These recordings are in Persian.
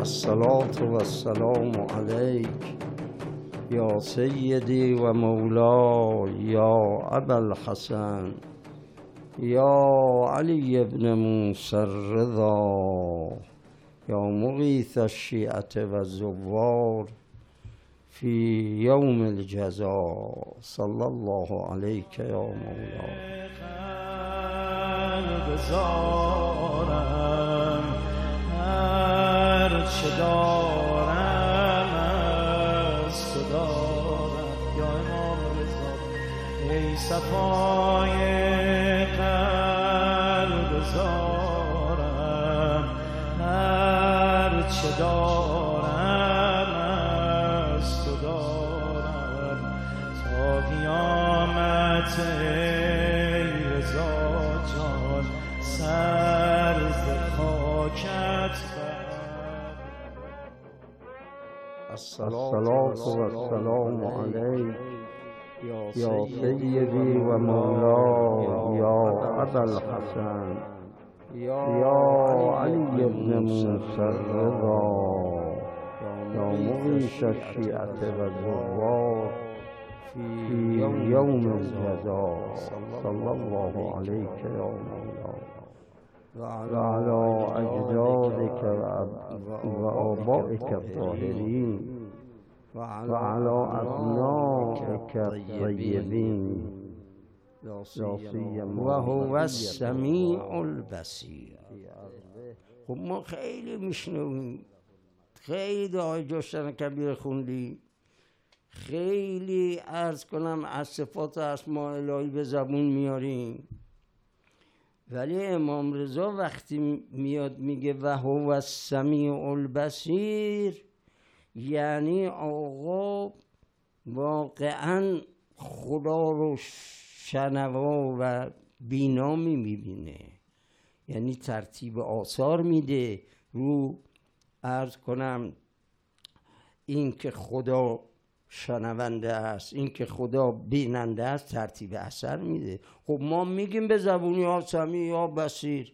الصلاة والسلام عليك يا سيدي ومولاي يا أبا الحسن يا علي بن موسى الرضا يا مغيث الشيعة والزوار في يوم الجزاء. صلى الله عليك يا مولاي. چه دارم از تو دارم. یا امام رضا ای صفای قلب زارم. هر چه دارم از تو دارم. تا قیامت الصلاة والسلام عليك يا سيدي ومولاي يا أبا الحسن يا علي بن موسى الرضا يا مغيث الشيعة والزوار في يوم الجزاء. صلى الله عليك يا مولاي وعلى أجدادك وأب- وآبائك الطاهرين وعلى أبنائك الطيبين لا سيما وهو السميع البصير خب ما خیلی میشنویم خیلی دعای جشن کبیر خوندیم خیلی ارز کنم از صفات و اسماء الهی به زبون میاریم. ولی امام رضا وقتی میاد میگه و هو السمیع البصیر یعنی آقا واقعا خدا رو شنوا و بینا می‌بینه. یعنی ترتیب آثار میده. رو ارز کنم این که خدا شنونده است. این که خدا بیننده است ترتیب اثر میده. خب ما میگیم به زبونی ها سمیع یا بسیر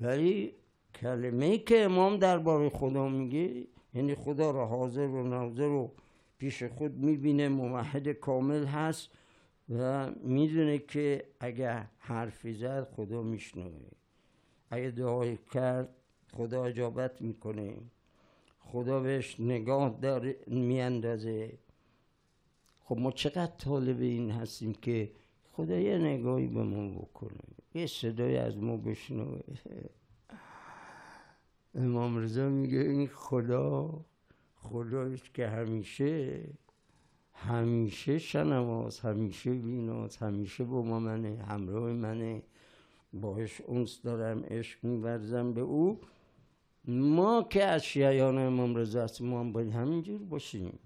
ولی کلمه ای که امام درباره خدا میگه یعنی خدا رو حاضر و ناظر و پیش خود می‌بینه موحد کامل هست و می‌دونه که اگه حرفی زد خدا میشنوه. اگه دعای کرد خدا اجابت می‌کنه. خدا بهش نگاه داره میاندازه. خب ما چقدر طالب این هستیم که خدا یه نگاهی به ما بکنه. یه صدای از ما بشنوه. امام رضا میگه این خدا خدایش که همیشه همیشه شنواست همیشه بیناست همیشه با ما منه همراه منه. باش اونس دارم عشق میورزم به او. ما که از شیعیان امام رضا هستیم ما هم باید همینجور باشیم.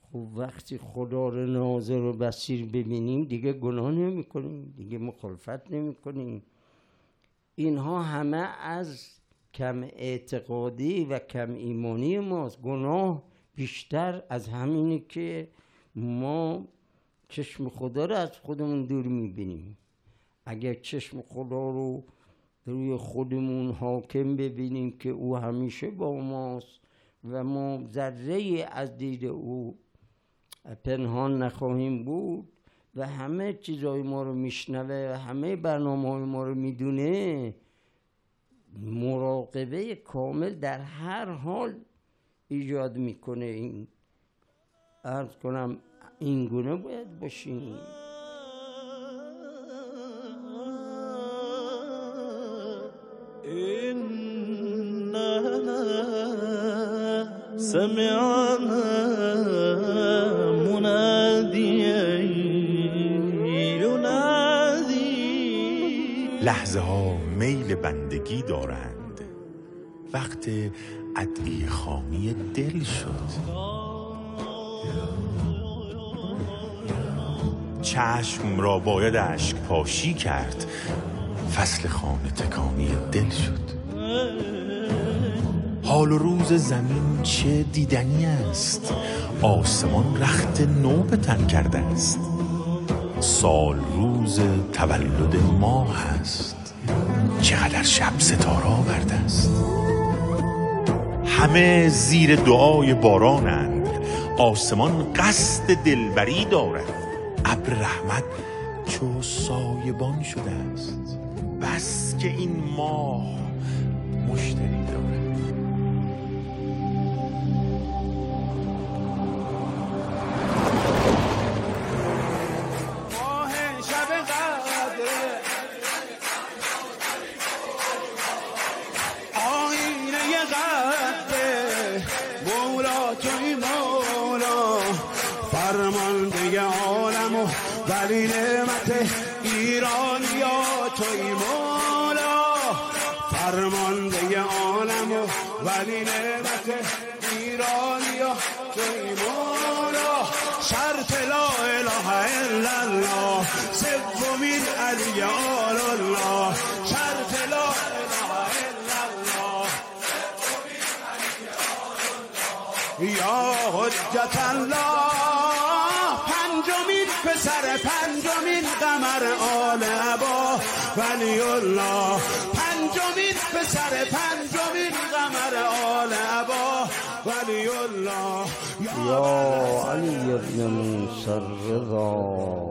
خب وقتی خدا رو ناظر و بسیر ببینیم دیگه گناه نمی کنیم دیگه مخالفت نمی کنیم اینها همه از کم اعتقادی و کم ایمانی ماست. گناه بیشتر از همینه که ما چشم خدا رو از خودمون دور می‌بینیم. اگر چشم خدا رو روی خودمون حاکم ببینیم که او همیشه با ماست و ما ذره از دید او پنهان نخواهیم بود و همه چیزهای ما رو میشنوه و همه برنامه های ما رو می‌دونه مراقبه کامل در هر حال ایجاد می‌کنه. این ارز کنم این گونه باید باشیم. إننا سمعنا مناديا ينادي. لحظه ها میل بندگی دارند. وقت ادعیه خانی دل شد. چشم را باید اشک پاشی کرد. فصل خانه تکانی دل شد. حال و روز زمین چه دیدنی است؟ آسمان رخت نو تن کرده است. سال روز تولد ماه است. چقدر شب ستاره آورده است. همه زیر دعای بارانند. آسمان قصد دلبری دارد. ابر رحمت چو سایبان شده است. بس که این ماه مشتری توی مولا. فرمانده عالم و ولی فرمانده عالم و ولی نعمت ایرانیا توی مولا شرط لا اله الا الله سومین علی آل الله شرط لا اله الا الله. یا حجت الله. قمر آل عبا ولی الله پنجمین پسر پنجمین قمر آل عبا ولی الله. یا علی ابن موسی الرضا